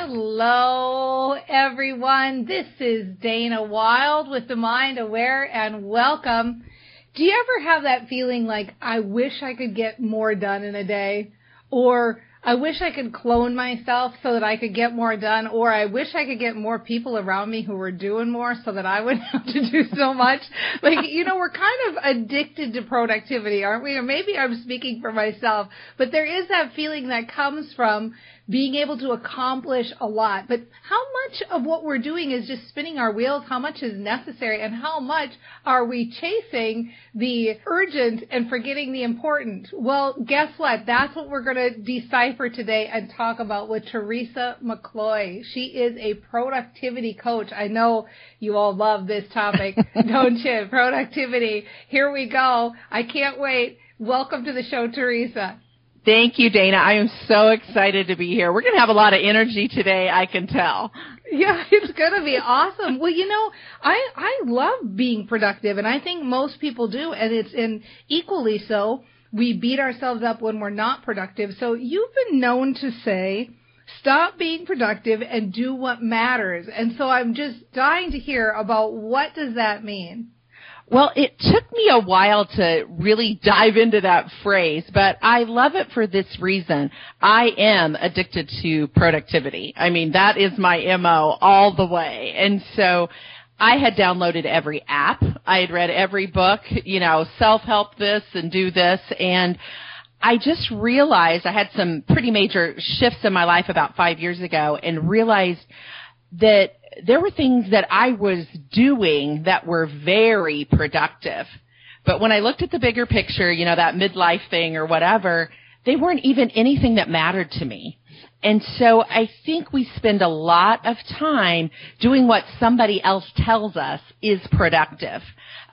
Hello, everyone. This is Dana Wilde with the Mind Aware, and welcome. Do you ever have that feeling like, I wish I could get more done in a day? Or, I wish I could clone myself so that I could get more done, or I wish I could get more people around me who were doing more so that I wouldn't have to do so much. Like, you know, we're kind of addicted to productivity, aren't we? Or maybe I'm speaking for myself, but there is that feeling that comes from being able to accomplish a lot. But how much of what we're doing is just spinning our wheels? How much is necessary? And how much are we chasing the urgent and forgetting the important? Well, guess what? That's what we're going to decipher today and talk about with Teresa McCloy. She is a productivity coach. I know you all love this topic, don't you? Productivity. Here we go. I can't wait. Welcome to the show, Teresa. Thank you, Dana. I am so excited to be here. We're going to have a lot of energy today, I can tell. Yeah, it's going to be awesome. Well, you know, I I love being productive and I think most people do and it's in equally so we beat ourselves up when we're not productive. So you've been known to say stop being productive and do what matters. And so I'm just dying to hear about what does that mean? Well, it took me a while to really dive into that phrase, but I love it for this reason. I am addicted to productivity. I mean, that is my MO all the way. And so I had downloaded every app. I had read every book, you know, self-help this and do this. And I just realized I had some pretty major shifts in my life about five years ago and realized that there were things that I was doing that were very productive. But when I looked at the bigger picture, you know, that midlife thing or whatever, they weren't even anything that mattered to me. And so I think we spend a lot of time doing what somebody else tells us is productive.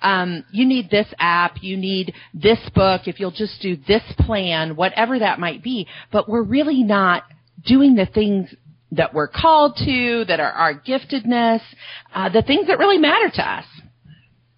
Um, you need this app, you need this book, if you'll just do this plan, whatever that might be. But we're really not doing the things that we're called to, that are our giftedness, uh, the things that really matter to us.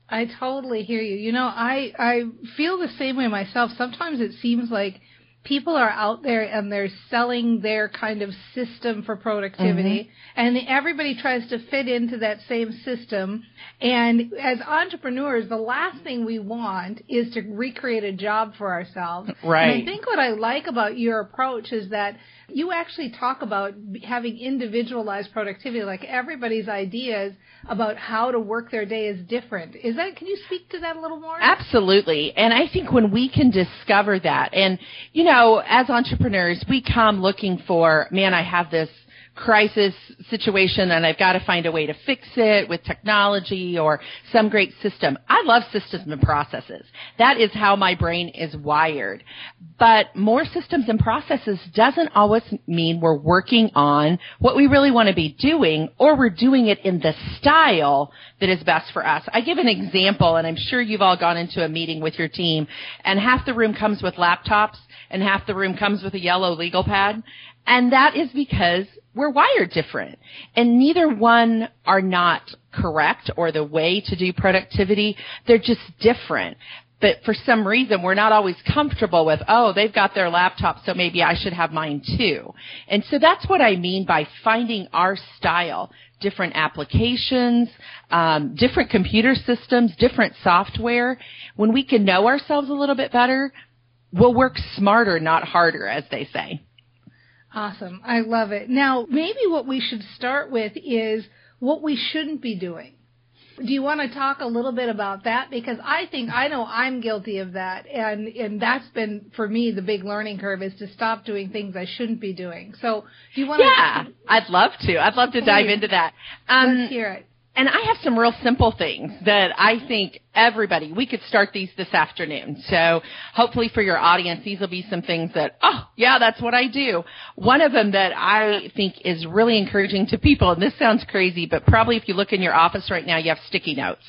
I totally hear you. You know, I I feel the same way myself. Sometimes it seems like people are out there and they're selling their kind of system for productivity mm-hmm. and everybody tries to fit into that same system and as entrepreneurs the last thing we want is to recreate a job for ourselves right and i think what i like about your approach is that you actually talk about having individualized productivity, like everybody's ideas about how to work their day is different. Is that, can you speak to that a little more? Absolutely. And I think when we can discover that, and, you know, as entrepreneurs, we come looking for, man, I have this crisis situation and I've got to find a way to fix it with technology or some great system. I love systems and processes. That is how my brain is wired. But more systems and processes doesn't always mean we're working on what we really want to be doing or we're doing it in the style that is best for us. I give an example and I'm sure you've all gone into a meeting with your team and half the room comes with laptops and half the room comes with a yellow legal pad. And that is because we're wired different. And neither one are not correct or the way to do productivity. They're just different. But for some reason, we're not always comfortable with, oh, they've got their laptop, so maybe I should have mine too. And so that's what I mean by finding our style. Different applications, um, different computer systems, different software. When we can know ourselves a little bit better, we'll work smarter, not harder, as they say. Awesome. I love it. Now, maybe what we should start with is what we shouldn't be doing. Do you want to talk a little bit about that? Because I think I know I'm guilty of that, and and that's been for me the big learning curve is to stop doing things I shouldn't be doing. So, do you want yeah, to? Yeah, I'd love to. I'd love to dive into that. Um, Let's hear it and I have some real simple things that I think everybody, we could start these this afternoon. So hopefully for your audience, these will be some things that, oh, yeah, that's what I do. One of them that I think is really encouraging to people, and this sounds crazy, but probably if you look in your office right now, you have sticky notes.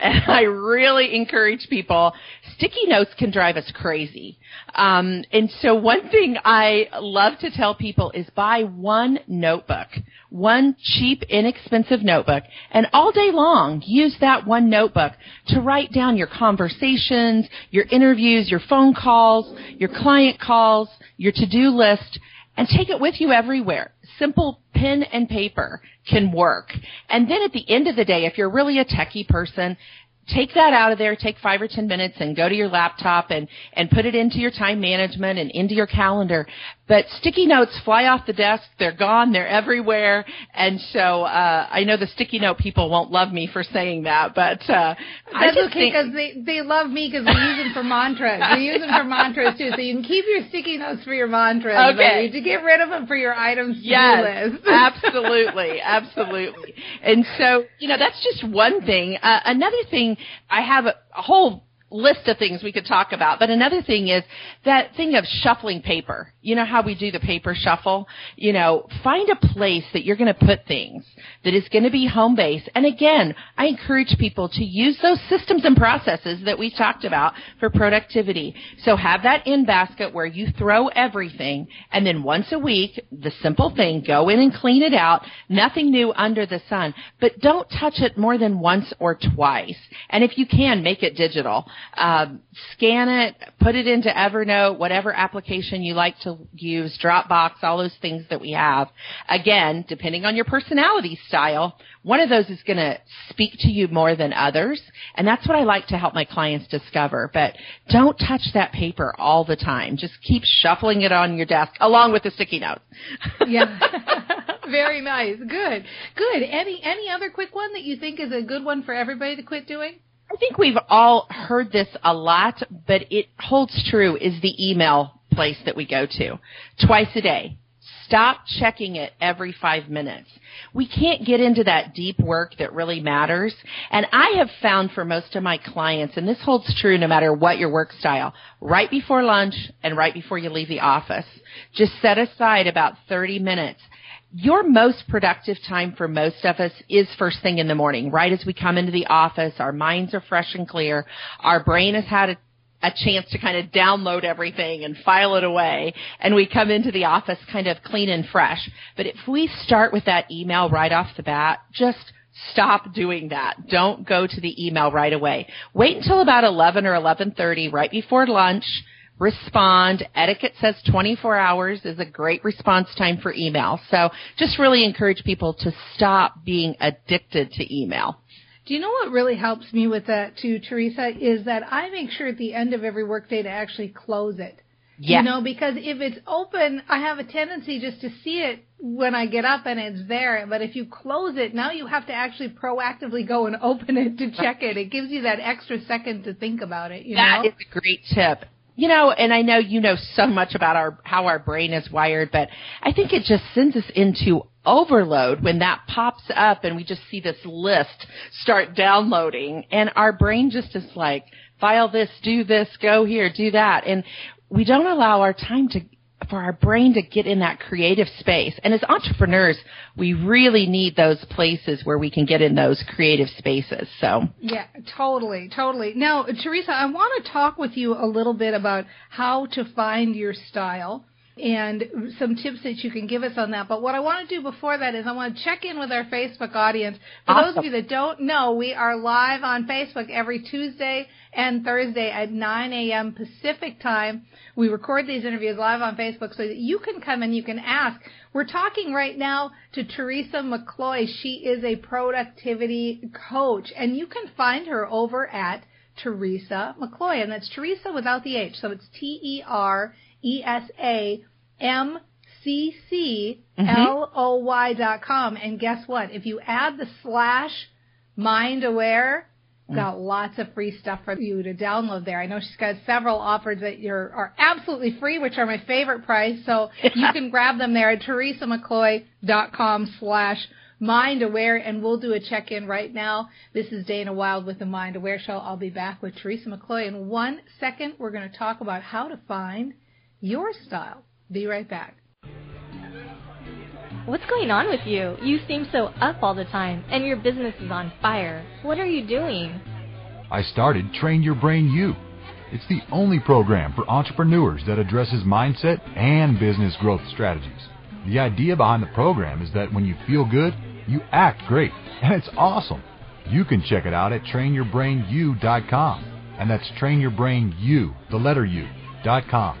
And I really encourage people, sticky notes can drive us crazy. Um, and so one thing I love to tell people is buy one notebook, one cheap, inexpensive notebook, and all day long use that one notebook to write down your conversations, your interviews, your phone calls, your client calls, your to-do list, and take it with you everywhere. Simple pen and paper can work. And then at the end of the day, if you're really a techie person, take that out of there, take five or ten minutes and go to your laptop and, and put it into your time management and into your calendar. But sticky notes fly off the desk. They're gone. They're everywhere. And so, uh, I know the sticky note people won't love me for saying that, but, uh, That's okay because they, they love me because we use them for mantras. We use them for mantras too. So you can keep your sticky notes for your mantras. Okay. But to get rid of them for your items yes, list. absolutely. Absolutely. And so, you know, that's just one thing. Uh, another thing, I have a, a whole list of things we could talk about. But another thing is that thing of shuffling paper. You know how we do the paper shuffle? You know, find a place that you're going to put things that is going to be home base. And again, I encourage people to use those systems and processes that we talked about for productivity. So have that in basket where you throw everything and then once a week, the simple thing, go in and clean it out. Nothing new under the sun, but don't touch it more than once or twice. And if you can, make it digital. Um, scan it, put it into Evernote, whatever application you like to use, Dropbox, all those things that we have. Again, depending on your personality style, one of those is going to speak to you more than others, and that's what I like to help my clients discover. But don't touch that paper all the time. Just keep shuffling it on your desk along with the sticky notes. yeah. Very nice. Good. Good. Any any other quick one that you think is a good one for everybody to quit doing? I think we've all heard this a lot, but it holds true is the email place that we go to twice a day. Stop checking it every five minutes. We can't get into that deep work that really matters. And I have found for most of my clients, and this holds true no matter what your work style, right before lunch and right before you leave the office, just set aside about 30 minutes your most productive time for most of us is first thing in the morning, right as we come into the office. Our minds are fresh and clear. Our brain has had a, a chance to kind of download everything and file it away. And we come into the office kind of clean and fresh. But if we start with that email right off the bat, just stop doing that. Don't go to the email right away. Wait until about 11 or 11:30 right before lunch respond. Etiquette says 24 hours is a great response time for email. So just really encourage people to stop being addicted to email. Do you know what really helps me with that too, Teresa, is that I make sure at the end of every workday to actually close it. Yeah. You know, because if it's open, I have a tendency just to see it when I get up and it's there. But if you close it, now you have to actually proactively go and open it to check it. It gives you that extra second to think about it. You that know? is a great tip you know, and I know you know so much about our how our brain is wired, but I think it just sends us into overload when that pops up and we just see this list start downloading and our brain just is like file this, do this, go here, do that. And we don't allow our time to for our brain to get in that creative space. And as entrepreneurs, we really need those places where we can get in those creative spaces. So Yeah, totally, totally. Now, Teresa, I want to talk with you a little bit about how to find your style and some tips that you can give us on that. But what I want to do before that is I want to check in with our Facebook audience. For Awesome. those of you that don't know, we are live on Facebook every Tuesday and Thursday at 9 a.m. Pacific time. We record these interviews live on Facebook so that you can come and you can ask. We're talking right now to Teresa McCloy. She is a productivity coach and you can find her over at Teresa McCloy and that's Teresa without the H. So it's T-E-R E S A M C C mm-hmm. L O Y dot com. And guess what? If you add the slash mind aware, mm. got lots of free stuff for you to download there. I know she's got several offers that you're, are absolutely free, which are my favorite price. So you can grab them there at teresamccloy.com slash mind aware and we'll do a check in right now. This is Dana Wilde with the Mind Aware Show. I'll be back with Teresa McCloy in one second. We're going to talk about how to find your style. Be right back. What's going on with you? You seem so up all the time, and your business is on fire. What are you doing? I started Train Your Brain U. It's the only program for entrepreneurs that addresses mindset and business growth strategies. The idea behind the program is that when you feel good, you act great, and it's awesome. You can check it out at trainyourbrainu.com, and that's trainyourbrainu, the letter U, dot com.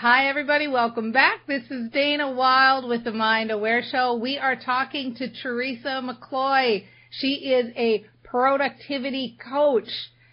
Hi, everybody. Welcome back. This is Dana Wilde with the Mind Aware Show. We are talking to Teresa McCloy. She is a productivity coach.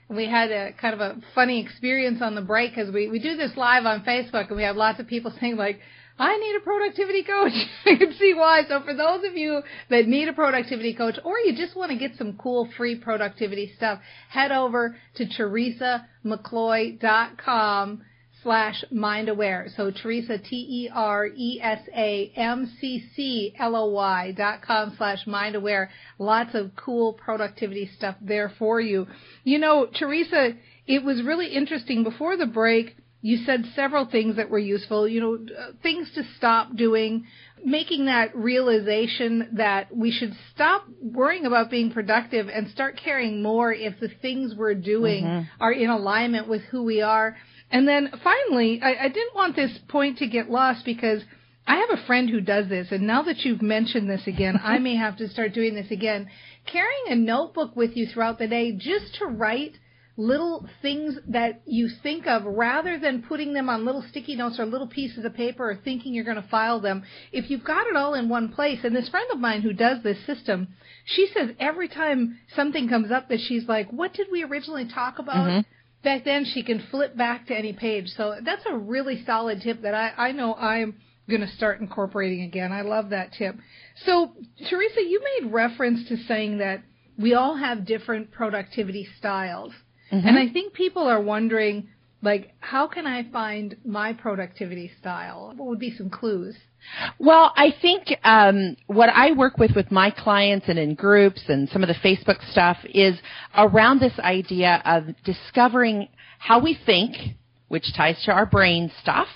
And we had a kind of a funny experience on the break because we, we do this live on Facebook and we have lots of people saying like, I need a productivity coach. I can see why. So for those of you that need a productivity coach or you just want to get some cool free productivity stuff, head over to teresamccloy.com slash mind aware. So Teresa, T-E-R-E-S-A-M-C-C-L-O-Y dot com slash mind aware. Lots of cool productivity stuff there for you. You know, Teresa, it was really interesting before the break. You said several things that were useful, you know, uh, things to stop doing, making that realization that we should stop worrying about being productive and start caring more if the things we're doing Mhm. are in alignment with who we are. And then finally, I, I didn't want this point to get lost because I have a friend who does this, and now that you've mentioned this again, I may have to start doing this again. Carrying a notebook with you throughout the day just to write little things that you think of rather than putting them on little sticky notes or little pieces of paper or thinking you're going to file them. If you've got it all in one place, and this friend of mine who does this system, she says every time something comes up that she's like, what did we originally talk about? Mhm. Back then she can flip back to any page. So that's a really solid tip that I, I know I'm going to start incorporating again. I love that tip. So Teresa, you made reference to saying that we all have different productivity styles. Mhm. And I think people are wondering, like, how can I find my productivity style? What would be some clues? Well, I think um, what I work with with my clients and in groups and some of the Facebook stuff is around this idea of discovering how we think, which ties to our brain stuff,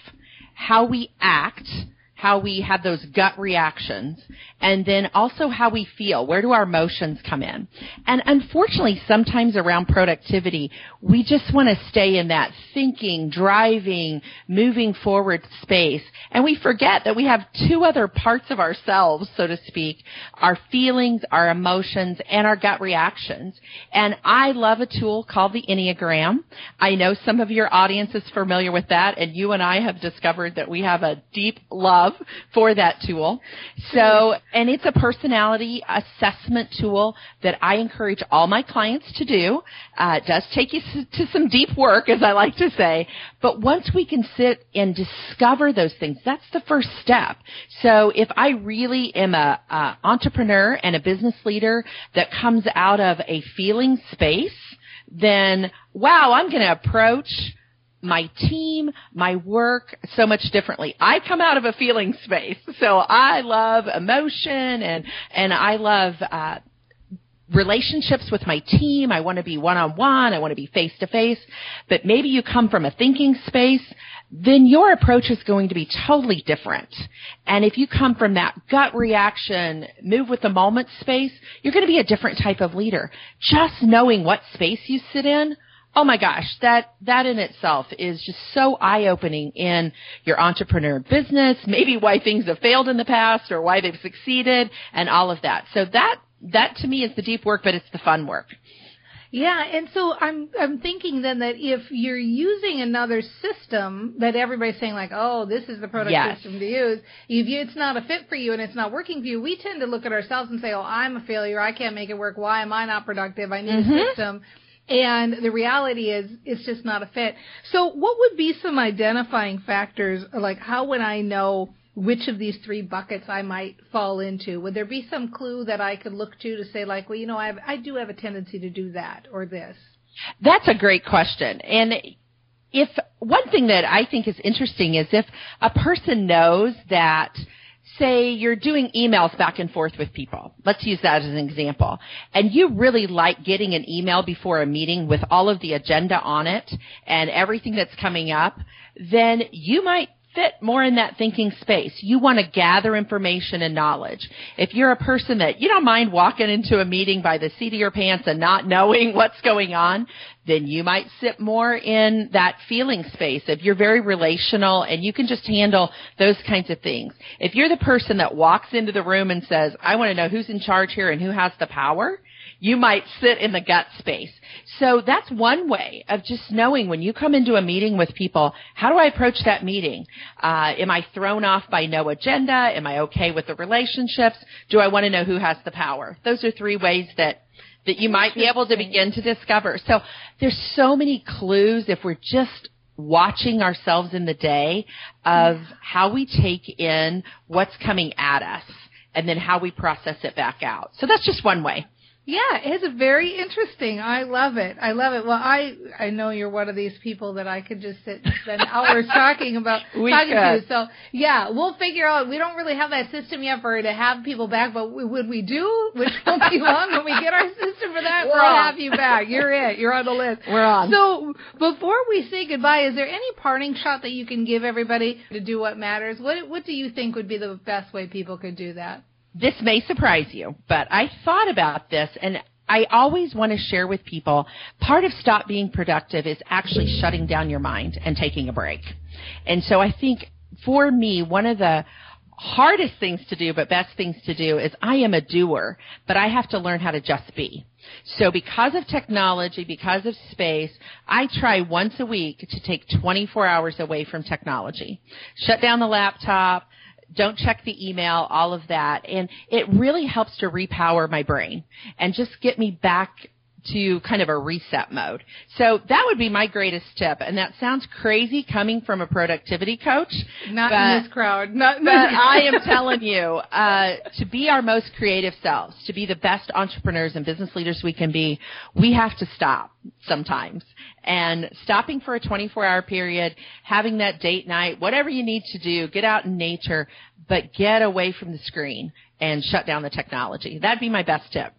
how we act, how we have those gut reactions, and then also how we feel. Where do our emotions come in? And unfortunately, sometimes around productivity, we just want to stay in that thinking, driving, moving forward space. And we forget that we have two other parts of ourselves, so to speak, our feelings, our emotions, and our gut reactions. And I love a tool called the Enneagram. I know some of your audience is familiar with that, and you and I have discovered that we have a deep love for that tool. So, and it's a personality assessment tool that I encourage all my clients to do. Uh, it does take you to some deep work, as I like to say, but once we can sit and discover those things, that's the first step. So if I really am a, a entrepreneur and a business leader that comes out of a feeling space, then wow, I'm going to approach my team, my work so much differently. I come out of a feeling space. So I love emotion and, and I love, uh, relationships with my team. I want to be one on one. I want to be face to face. But maybe you come from a thinking space, then your approach is going to be totally different. And if you come from that gut reaction, move with the moment space, you're going to be a different type of leader. Just knowing what space you sit in Oh my gosh, that, that in itself is just so eye-opening in your entrepreneur business, maybe why things have failed in the past or why they've succeeded and all of that. So that, that to me is the deep work, but it's the fun work. Yeah, and so I'm I'm thinking then that if you're using another system that everybody's saying like, oh, this is the product yes. system to use, if you, it's not a fit for you and it's not working for you, we tend to look at ourselves and say, oh, I'm a failure, I can't make it work. Why am I not productive? I need mm-hmm. a system. And the reality is, it's just not a fit. So what would be some identifying factors, like how would I know which of these three buckets I might fall into? Would there be some clue that I could look to to say like, well, you know, I have, I do have a tendency to do that or this? That's a great question. And if one thing that I think is interesting is if a person knows that say you're doing emails back and forth with people. Let's use that as an example. And you really like getting an email before a meeting with all of the agenda on it and everything that's coming up, then you might fit more in that thinking space. You want to gather information and knowledge. If you're a person that you don't mind walking into a meeting by the seat of your pants and not knowing what's going on, then you might sit more in that feeling space. If you're very relational and you can just handle those kinds of things. If you're the person that walks into the room and says, I want to know who's in charge here and who has the power, you might sit in the gut space. So that's one way of just knowing when you come into a meeting with people, how do I approach that meeting? Uh, am I thrown off by no agenda? Am I okay with the relationships? Do I want to know who has the power? Those are three ways that that you might be able to begin to discover. So there's so many clues if we're just watching ourselves in the day of how we take in what's coming at us and then how we process it back out. So that's just one way. Yeah, it's very interesting. I love it. I love it. Well, I I know you're one of these people that I could just sit and spend hours talking about we talking could. to. So yeah, we'll figure out. We don't really have that system yet for to have people back, but we, would we do? Which won't be long when we get our system for that. We're we'll on. have you back. You're it. You're on the list. We're on. So before we say goodbye, is there any parting shot that you can give everybody to do what matters? What What do you think would be the best way people could do that? This may surprise you, but I thought about this and I always want to share with people part of stop being productive is actually shutting down your mind and taking a break. And so I think for me, one of the hardest things to do, but best things to do is I am a doer, but I have to learn how to just be. So because of technology, because of space, I try once a week to take 24 hours away from technology. Shut down the laptop, don't check the email, all of that. And it really helps to repower my brain and just get me back to kind of a reset mode. So that would be my greatest tip. And that sounds crazy coming from a productivity coach. Not but, in this crowd. Not but I am telling you, uh, to be our most creative selves, to be the best entrepreneurs and business leaders we can be, we have to stop sometimes. And stopping for a 24 hour period, having that date night, whatever you need to do, get out in nature, but get away from the screen and shut down the technology. That'd be my best tip.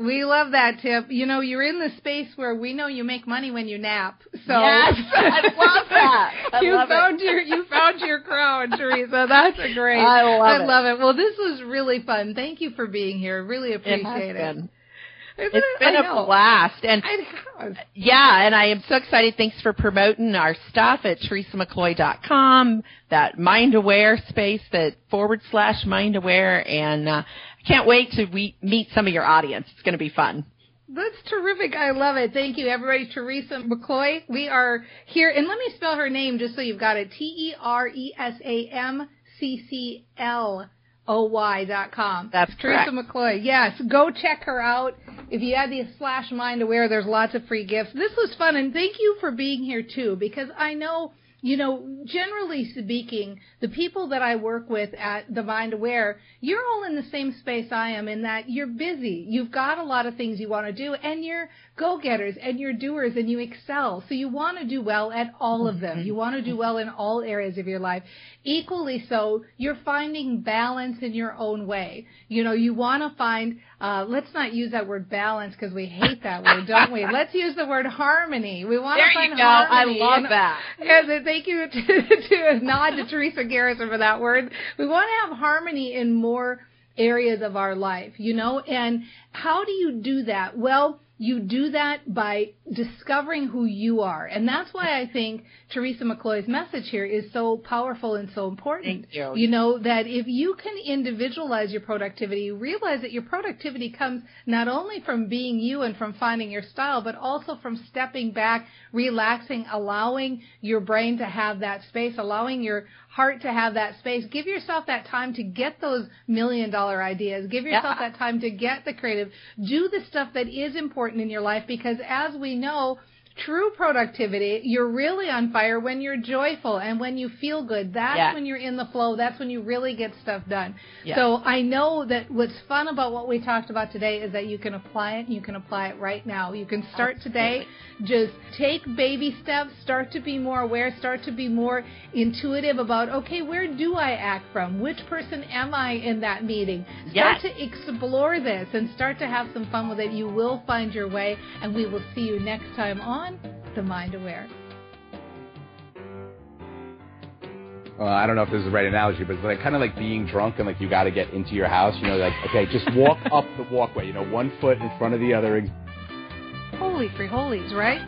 We love that tip. You know, you're in the space where we know you make money when you nap. So yes, I love that. I you love found it. your you found your crowd, Teresa. That's a great. I love I it. love it. Well, this was really fun. Thank you for being here. Really appreciate it. Been. It's It's been a blast. And I yeah, and I am so excited. Thanks for promoting our stuff at teresamccloy.com, that mind aware space, that forward slash mind aware. And uh, I can't wait to we- meet some of your audience. It's going to be fun. That's terrific. I love it. Thank you, everybody. Teresa McCloy. We are here, and let me spell her name just so you've got it. T E R E S A M C-C-L-O-Y dot com. That's Teresa correct. McCloy. Yes, go check her out. If you add the slash mind aware, there's lots of free gifts. This was fun, and thank you for being here too, because I know you know, generally speaking, the people that I work with at the Mind Aware, you're all in the same space I am in that you're busy. You've got a lot of things you want to do and you're go-getters and you're doers and you excel. So you want to do well at all of them. You want to do well in all areas of your life. Equally so, you're finding balance in your own way. You know, you want to find, uh, let's not use that word balance because we hate that word, don't we? Let's use the word harmony. We want There to find you go. I love And- that. Yes, thank you to, to a nod to Teresa Garrison for that word. We want to have harmony in more areas of our life, you know? And how do you do that? Well, you do that by discovering who you are. And that's why I think Teresa McCloy's message here is so powerful and so important. Thank you. You know, that if you can individualize your productivity, realize that your productivity comes not only from being you and from finding your style, but also from stepping back, relaxing, allowing your brain to have that space, allowing your heart to have that space. Give yourself that time to get those million dollar ideas. Give yourself Yeah. that time to get the creative. Do the stuff that is important in your life because as we know, True productivity, you're really on fire when you're joyful and when you feel good. That's Yeah. when you're in the flow. That's when you really get stuff done. Yeah. So I know that what's fun about what we talked about today is that you can apply it you can apply it right now. You can start today. Just take baby steps, start to be more aware, start to be more intuitive about, okay, where do I act from? Which person am I in that meeting? Start Yes. to explore this and start to have some fun with it. You will find your way and we will see you next time on The Mind Aware. uh, I don't know if this is the right analogy, but it's like kind of like being drunk and like you got to get into your house. You know, like okay, just walk up the walkway. You know, one foot in front of the other. Holy free holies, right?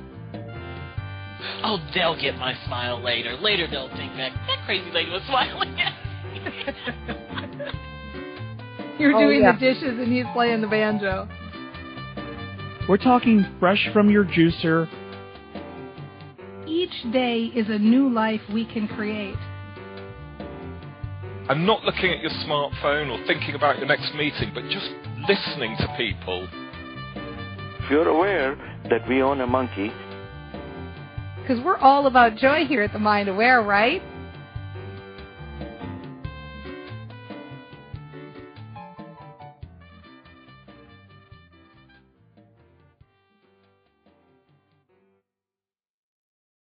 Oh, they'll get my smile later. Later they'll think that that crazy lady was smiling at me. You're Oh, doing yeah. the dishes and he's playing the banjo. We're talking fresh from your juicer. Each day is a new life we can create. and not looking at your smartphone or thinking about your next meeting, but just listening to people. If you're aware that we own a monkey, Because we're all about joy here at the Mind Aware, right?